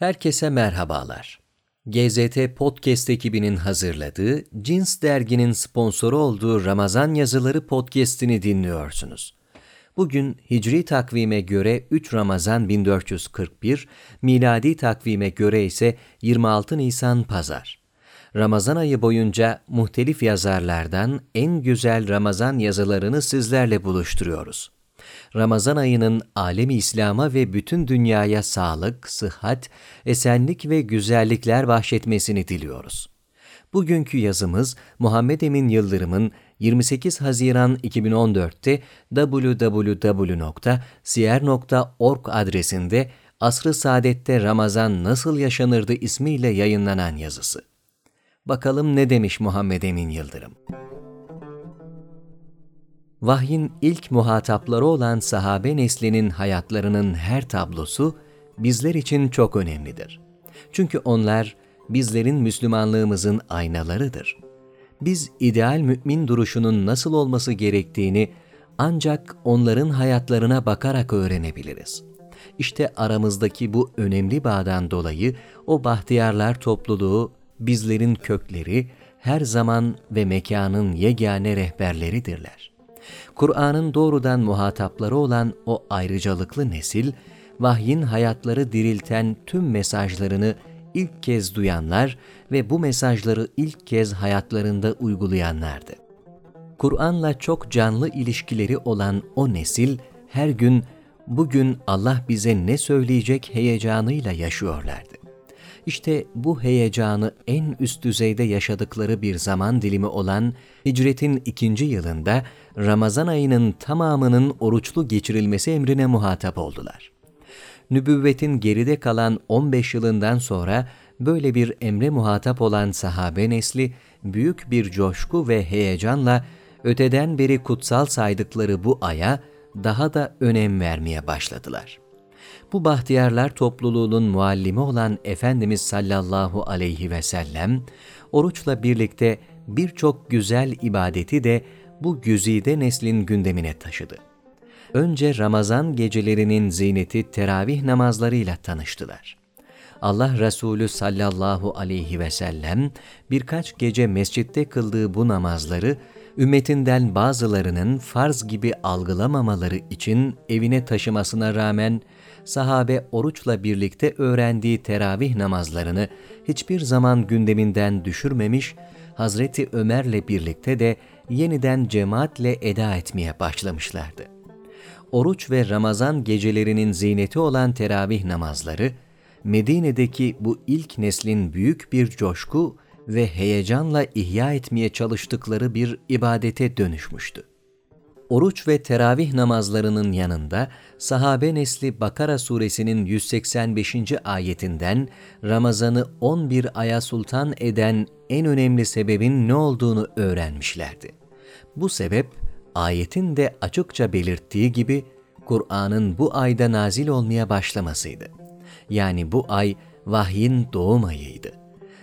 Herkese merhabalar. GZT Podcast ekibinin hazırladığı, Cins derginin sponsoru olduğu Ramazan Yazıları podcast'ini dinliyorsunuz. Bugün Hicri takvime göre 3 Ramazan 1441, miladi takvime göre ise 26 Nisan Pazar. Ramazan ayı boyunca muhtelif yazarlardan en güzel Ramazan yazılarını sizlerle buluşturuyoruz. Ramazan ayının alemi İslam'a ve bütün dünyaya sağlık, sıhhat, esenlik ve güzellikler bahşetmesini diliyoruz. Bugünkü yazımız Muhammed Emin Yıldırım'ın 28 Haziran 2014'te www.siyer.org adresinde Asr-ı Saadet'te Ramazan Nasıl Yaşanırdı ismiyle yayınlanan yazısı. Bakalım ne demiş Muhammed Emin Yıldırım? Vahyin ilk muhatapları olan sahabe neslinin hayatlarının her tablosu bizler için çok önemlidir. Çünkü onlar bizlerin Müslümanlığımızın aynalarıdır. Biz ideal mümin duruşunun nasıl olması gerektiğini ancak onların hayatlarına bakarak öğrenebiliriz. İşte aramızdaki bu önemli bağdan dolayı o bahtiyarlar topluluğu bizlerin kökleri, her zaman ve mekanın yegane rehberleridirler. Kur'an'ın doğrudan muhatapları olan o ayrıcalıklı nesil, vahyin hayatları dirilten tüm mesajlarını ilk kez duyanlar ve bu mesajları ilk kez hayatlarında uygulayanlardı. Kur'an'la çok canlı ilişkileri olan o nesil her gün bugün Allah bize ne söyleyecek heyecanıyla yaşıyorlardı. İşte bu heyecanı en üst düzeyde yaşadıkları bir zaman dilimi olan hicretin ikinci yılında Ramazan ayının tamamının oruçlu geçirilmesi emrine muhatap oldular. Nübüvvetin geride kalan 15 yılından sonra böyle bir emre muhatap olan sahabe nesli büyük bir coşku ve heyecanla öteden beri kutsal saydıkları bu aya daha da önem vermeye başladılar. Bu bahtiyarlar topluluğunun muallimi olan Efendimiz sallallahu aleyhi ve sellem, oruçla birlikte birçok güzel ibadeti de bu güzide neslin gündemine taşıdı. Önce Ramazan gecelerinin ziyneti teravih namazlarıyla tanıştılar. Allah Resulü sallallahu aleyhi ve sellem birkaç gece mescitte kıldığı bu namazları ümmetinden bazılarının farz gibi algılamamaları için evine taşımasına rağmen sahabe oruçla birlikte öğrendiği teravih namazlarını hiçbir zaman gündeminden düşürmemiş, Hazreti Ömer'le birlikte de yeniden cemaatle eda etmeye başlamışlardı. Oruç ve Ramazan gecelerinin ziyneti olan teravih namazları, Medine'deki bu ilk neslin büyük bir coşku ve heyecanla ihya etmeye çalıştıkları bir ibadete dönüşmüştü. Oruç ve teravih namazlarının yanında sahabe nesli Bakara suresinin 185. ayetinden Ramazan'ı 11 aya sultan eden en önemli sebebin ne olduğunu öğrenmişlerdi. Bu sebep ayetin de açıkça belirttiği gibi Kur'an'ın bu ayda nazil olmaya başlamasıydı. Yani bu ay vahyin doğum ayıydı.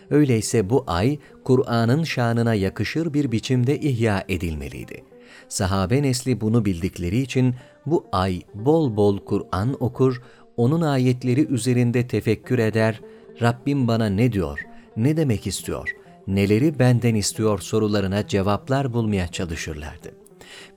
Öyleyse bu ay Kur'an'ın şanına yakışır bir biçimde ihya edilmeliydi. Sahabe nesli bunu bildikleri için bu ay bol bol Kur'an okur, onun ayetleri üzerinde tefekkür eder, Rabbim bana ne diyor, ne demek istiyor, neleri benden istiyor sorularına cevaplar bulmaya çalışırlardı.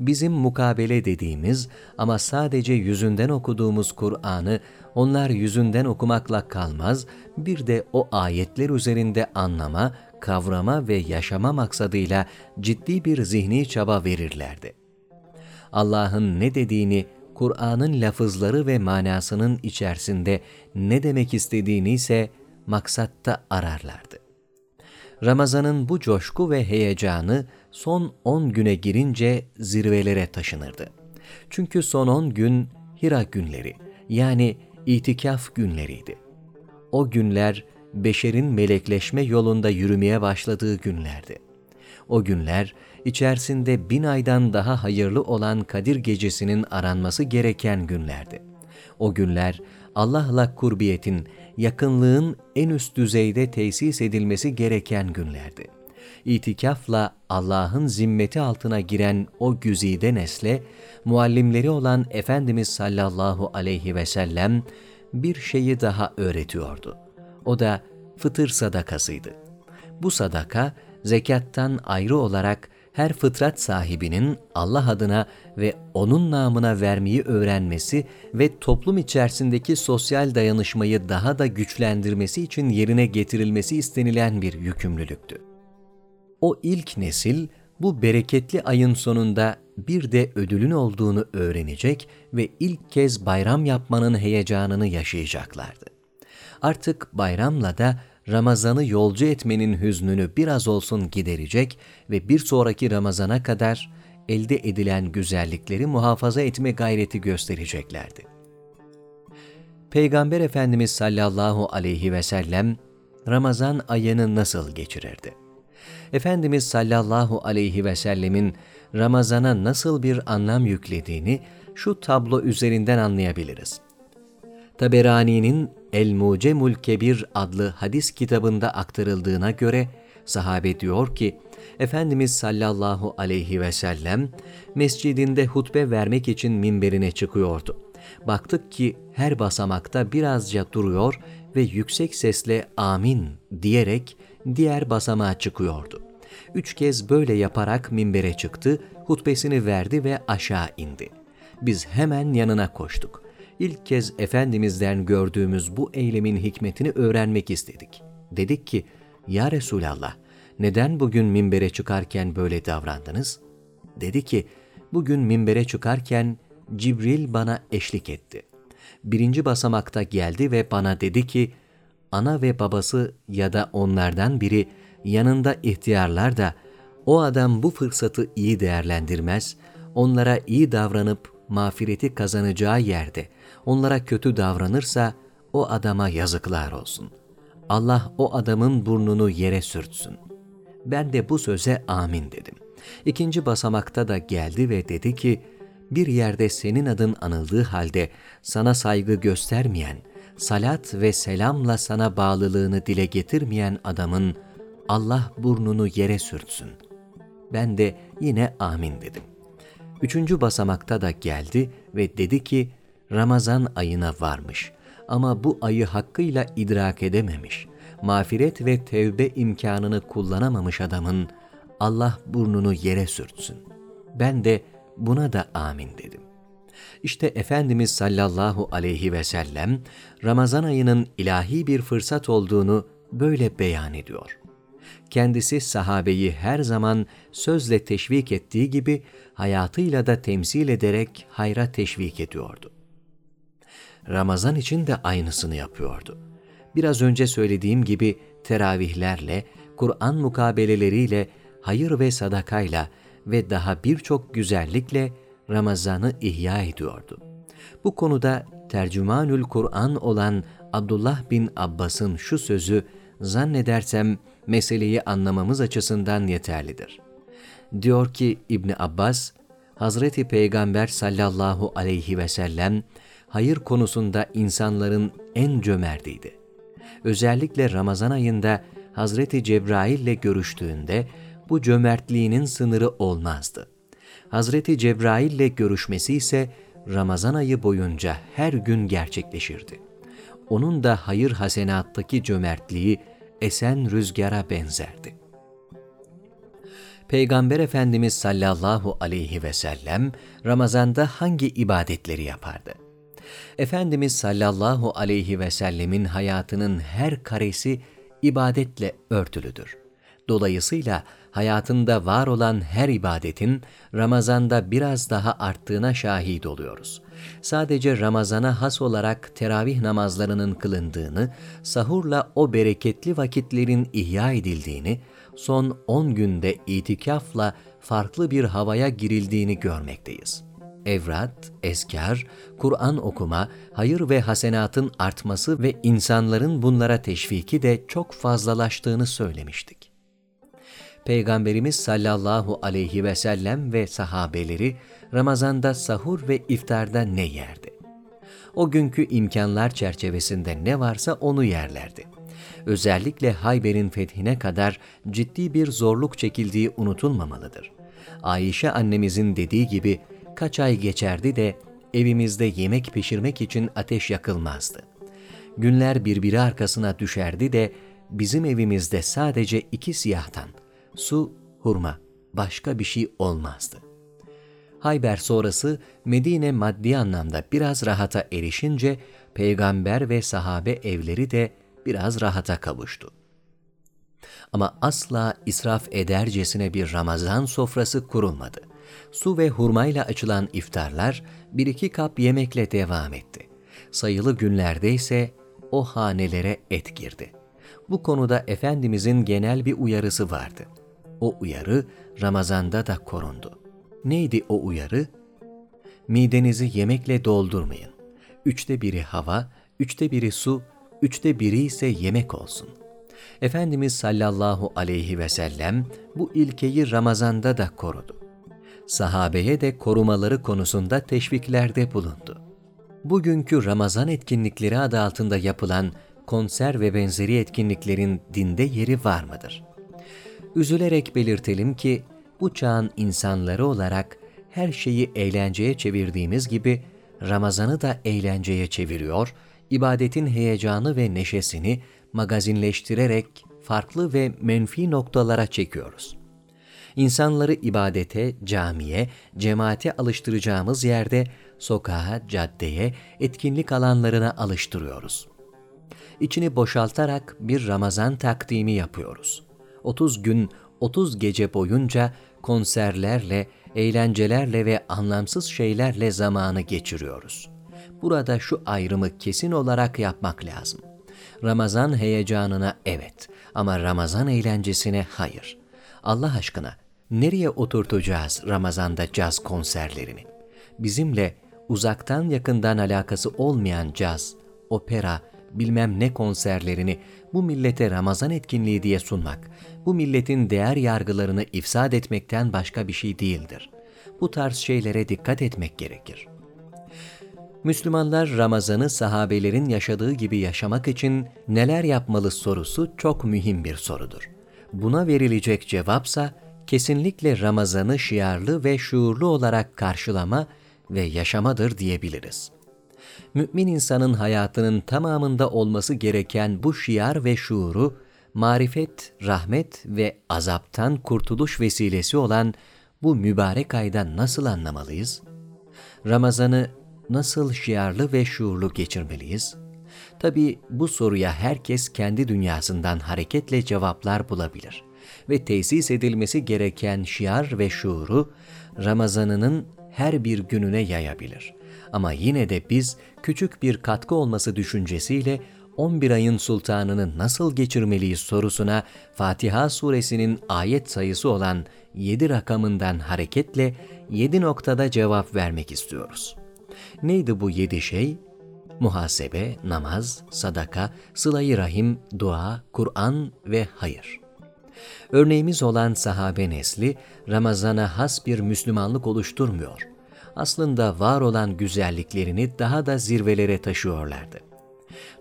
Bizim mukabele dediğimiz ama sadece yüzünden okuduğumuz Kur'an'ı onlar yüzünden okumakla kalmaz, bir de o ayetler üzerinde anlama, kavrama ve yaşama maksadıyla ciddi bir zihni çaba verirlerdi. Allah'ın ne dediğini, Kur'an'ın lafızları ve manasının içerisinde ne demek istediğini ise maksatta ararlardı. Ramazan'ın bu coşku ve heyecanı son 10 güne girince zirvelere taşınırdı. Çünkü son 10 gün Hira günleri yani itikaf günleriydi. O günler beşerin melekleşme yolunda yürümeye başladığı günlerdi. O günler içerisinde bin aydan daha hayırlı olan Kadir gecesinin aranması gereken günlerdi. O günler Allah'la kurbiyetin, yakınlığın en üst düzeyde tesis edilmesi gereken günlerdi. İtikafla Allah'ın zimmeti altına giren o güzide nesle, muallimleri olan Efendimiz sallallahu aleyhi ve sellem bir şeyi daha öğretiyordu.'' O da fıtır sadakasıydı. Bu sadaka zekattan ayrı olarak her fıtrat sahibinin Allah adına ve onun namına vermeyi öğrenmesi ve toplum içerisindeki sosyal dayanışmayı daha da güçlendirmesi için yerine getirilmesi istenilen bir yükümlülüktü. O ilk nesil bu bereketli ayın sonunda bir de ödülün olduğunu öğrenecek ve ilk kez bayram yapmanın heyecanını yaşayacaklardı. Artık bayramla da Ramazan'ı yolcu etmenin hüznünü biraz olsun giderecek ve bir sonraki Ramazan'a kadar elde edilen güzellikleri muhafaza etme gayreti göstereceklerdi. Peygamber Efendimiz sallallahu aleyhi ve sellem Ramazan ayını nasıl geçirirdi? Efendimiz sallallahu aleyhi ve sellemin Ramazan'a nasıl bir anlam yüklediğini şu tablo üzerinden anlayabiliriz. Taberani'nin El-Mucemul Kebir adlı hadis kitabında aktarıldığına göre sahabe diyor ki, Efendimiz sallallahu aleyhi ve sellem mescidinde hutbe vermek için minberine çıkıyordu. Baktık ki her basamakta birazca duruyor ve yüksek sesle amin diyerek diğer basamağa çıkıyordu. Üç kez böyle yaparak minbere çıktı, hutbesini verdi ve aşağı indi. Biz hemen yanına koştuk ilk kez Efendimiz'den gördüğümüz bu eylemin hikmetini öğrenmek istedik. Dedik ki, Ya Resulallah, neden bugün minbere çıkarken böyle davrandınız? Dedi ki, bugün minbere çıkarken Cibril bana eşlik etti. Birinci basamakta geldi ve bana dedi ki, ana ve babası ya da onlardan biri yanında ihtiyarlar da o adam bu fırsatı iyi değerlendirmez, onlara iyi davranıp mağfireti kazanacağı yerde onlara kötü davranırsa o adama yazıklar olsun. Allah o adamın burnunu yere sürtsün. Ben de bu söze amin dedim. İkinci basamakta da geldi ve dedi ki, bir yerde senin adın anıldığı halde sana saygı göstermeyen, salat ve selamla sana bağlılığını dile getirmeyen adamın Allah burnunu yere sürtsün. Ben de yine amin dedim. Üçüncü basamakta da geldi ve dedi ki, Ramazan ayına varmış ama bu ayı hakkıyla idrak edememiş, mağfiret ve tevbe imkanını kullanamamış adamın Allah burnunu yere sürtsün. Ben de buna da amin dedim. İşte Efendimiz sallallahu aleyhi ve sellem Ramazan ayının ilahi bir fırsat olduğunu böyle beyan ediyor. Kendisi sahabeyi her zaman sözle teşvik ettiği gibi hayatıyla da temsil ederek hayra teşvik ediyordu. Ramazan için de aynısını yapıyordu. Biraz önce söylediğim gibi teravihlerle, Kur'an mukabeleleriyle, hayır ve sadakayla ve daha birçok güzellikle Ramazan'ı ihya ediyordu. Bu konuda tercümanül Kur'an olan Abdullah bin Abbas'ın şu sözü zannedersem meseleyi anlamamız açısından yeterlidir. Diyor ki İbni Abbas, Hazreti Peygamber sallallahu aleyhi ve sellem hayır konusunda insanların en cömertiydi. Özellikle Ramazan ayında Hazreti Cebrail ile görüştüğünde bu cömertliğinin sınırı olmazdı. Hazreti Cebrail ile görüşmesi ise Ramazan ayı boyunca her gün gerçekleşirdi. Onun da hayır hasenattaki cömertliği esen rüzgara benzerdi. Peygamber Efendimiz sallallahu aleyhi ve sellem Ramazan'da hangi ibadetleri yapardı? Efendimiz sallallahu aleyhi ve sellemin hayatının her karesi ibadetle örtülüdür. Dolayısıyla hayatında var olan her ibadetin Ramazan'da biraz daha arttığına şahit oluyoruz. Sadece Ramazan'a has olarak teravih namazlarının kılındığını, sahurla o bereketli vakitlerin ihya edildiğini, son 10 günde itikafla farklı bir havaya girildiğini görmekteyiz.'' evrat, eskar, Kur'an okuma, hayır ve hasenatın artması ve insanların bunlara teşviki de çok fazlalaştığını söylemiştik. Peygamberimiz sallallahu aleyhi ve sellem ve sahabeleri Ramazan'da sahur ve iftarda ne yerdi? O günkü imkanlar çerçevesinde ne varsa onu yerlerdi. Özellikle Hayber'in fethine kadar ciddi bir zorluk çekildiği unutulmamalıdır. Ayşe annemizin dediği gibi kaç ay geçerdi de evimizde yemek pişirmek için ateş yakılmazdı. Günler birbiri arkasına düşerdi de bizim evimizde sadece iki siyahtan, su, hurma, başka bir şey olmazdı. Hayber sonrası Medine maddi anlamda biraz rahata erişince peygamber ve sahabe evleri de biraz rahata kavuştu. Ama asla israf edercesine bir Ramazan sofrası kurulmadı. Su ve hurmayla açılan iftarlar bir iki kap yemekle devam etti. Sayılı günlerde ise o hanelere et girdi. Bu konuda Efendimizin genel bir uyarısı vardı. O uyarı Ramazan'da da korundu. Neydi o uyarı? Midenizi yemekle doldurmayın. Üçte biri hava, üçte biri su, üçte biri ise yemek olsun. Efendimiz sallallahu aleyhi ve sellem bu ilkeyi Ramazan'da da korudu. Sahabeye de korumaları konusunda teşviklerde bulundu. Bugünkü Ramazan etkinlikleri adı altında yapılan konser ve benzeri etkinliklerin dinde yeri var mıdır? Üzülerek belirtelim ki bu çağın insanları olarak her şeyi eğlenceye çevirdiğimiz gibi Ramazan'ı da eğlenceye çeviriyor, ibadetin heyecanı ve neşesini magazinleştirerek farklı ve menfi noktalara çekiyoruz. İnsanları ibadete, camiye, cemaate alıştıracağımız yerde sokağa, caddeye, etkinlik alanlarına alıştırıyoruz. İçini boşaltarak bir Ramazan takdimi yapıyoruz. 30 gün, 30 gece boyunca konserlerle, eğlencelerle ve anlamsız şeylerle zamanı geçiriyoruz. Burada şu ayrımı kesin olarak yapmak lazım. Ramazan heyecanına evet ama Ramazan eğlencesine hayır. Allah aşkına nereye oturtacağız Ramazan'da caz konserlerini? Bizimle uzaktan yakından alakası olmayan caz, opera, bilmem ne konserlerini bu millete Ramazan etkinliği diye sunmak, bu milletin değer yargılarını ifsad etmekten başka bir şey değildir. Bu tarz şeylere dikkat etmek gerekir. Müslümanlar Ramazan'ı sahabelerin yaşadığı gibi yaşamak için neler yapmalı sorusu çok mühim bir sorudur. Buna verilecek cevapsa kesinlikle Ramazan'ı şiarlı ve şuurlu olarak karşılama ve yaşamadır diyebiliriz. Mümin insanın hayatının tamamında olması gereken bu şiar ve şuuru, marifet, rahmet ve azaptan kurtuluş vesilesi olan bu mübarek ayda nasıl anlamalıyız? Ramazan'ı nasıl şiarlı ve şuurlu geçirmeliyiz? Tabi bu soruya herkes kendi dünyasından hareketle cevaplar bulabilir ve tesis edilmesi gereken şiar ve şuuru Ramazanının her bir gününe yayabilir. Ama yine de biz küçük bir katkı olması düşüncesiyle 11 ayın sultanını nasıl geçirmeliyiz sorusuna Fatiha suresinin ayet sayısı olan 7 rakamından hareketle 7 noktada cevap vermek istiyoruz. Neydi bu 7 şey? Muhasebe, namaz, sadaka, sıla rahim, dua, Kur'an ve hayır. Örneğimiz olan sahabe nesli Ramazan'a has bir Müslümanlık oluşturmuyor. Aslında var olan güzelliklerini daha da zirvelere taşıyorlardı.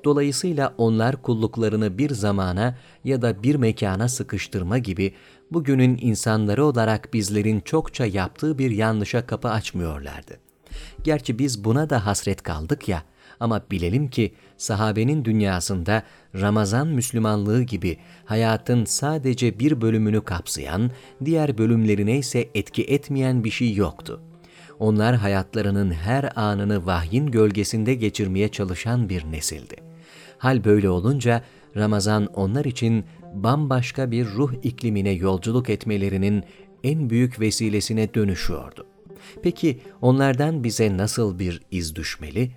Dolayısıyla onlar kulluklarını bir zamana ya da bir mekana sıkıştırma gibi bugünün insanları olarak bizlerin çokça yaptığı bir yanlışa kapı açmıyorlardı. Gerçi biz buna da hasret kaldık ya ama bilelim ki sahabenin dünyasında Ramazan Müslümanlığı gibi hayatın sadece bir bölümünü kapsayan, diğer bölümlerine ise etki etmeyen bir şey yoktu. Onlar hayatlarının her anını vahyin gölgesinde geçirmeye çalışan bir nesildi. Hal böyle olunca Ramazan onlar için bambaşka bir ruh iklimine yolculuk etmelerinin en büyük vesilesine dönüşüyordu. Peki onlardan bize nasıl bir iz düşmeli?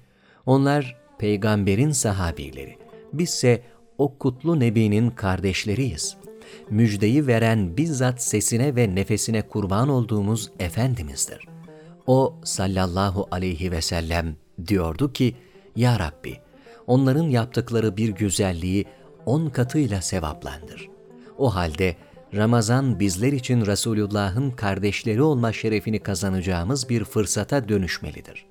Onlar peygamberin sahabileri. Bizse o kutlu nebinin kardeşleriyiz. Müjdeyi veren bizzat sesine ve nefesine kurban olduğumuz Efendimiz'dir. O sallallahu aleyhi ve sellem diyordu ki, Ya Rabbi, onların yaptıkları bir güzelliği on katıyla sevaplandır. O halde Ramazan bizler için Resulullah'ın kardeşleri olma şerefini kazanacağımız bir fırsata dönüşmelidir.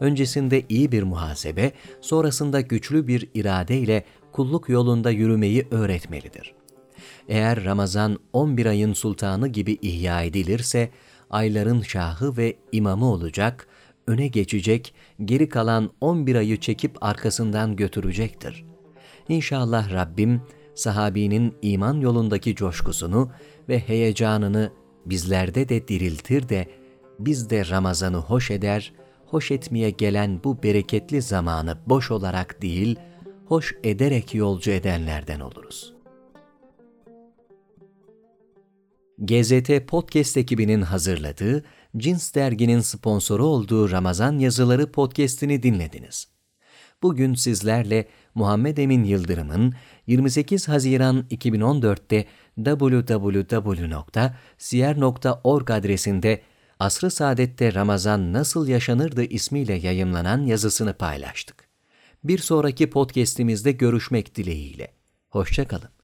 Öncesinde iyi bir muhasebe, sonrasında güçlü bir irade ile kulluk yolunda yürümeyi öğretmelidir. Eğer Ramazan 11 ayın sultanı gibi ihya edilirse, ayların şahı ve imamı olacak, öne geçecek, geri kalan 11 ayı çekip arkasından götürecektir. İnşallah Rabbim sahabinin iman yolundaki coşkusunu ve heyecanını bizlerde de diriltir de biz de Ramazan'ı hoş eder, hoş etmeye gelen bu bereketli zamanı boş olarak değil, hoş ederek yolcu edenlerden oluruz. GZT Podcast ekibinin hazırladığı, Cins Dergi'nin sponsoru olduğu Ramazan Yazıları podcast'ini dinlediniz. Bugün sizlerle Muhammed Emin Yıldırım'ın 28 Haziran 2014'te www.siyer.org adresinde Asr-ı Saadet'te Ramazan Nasıl Yaşanırdı ismiyle yayımlanan yazısını paylaştık. Bir sonraki podcast'imizde görüşmek dileğiyle. Hoşçakalın.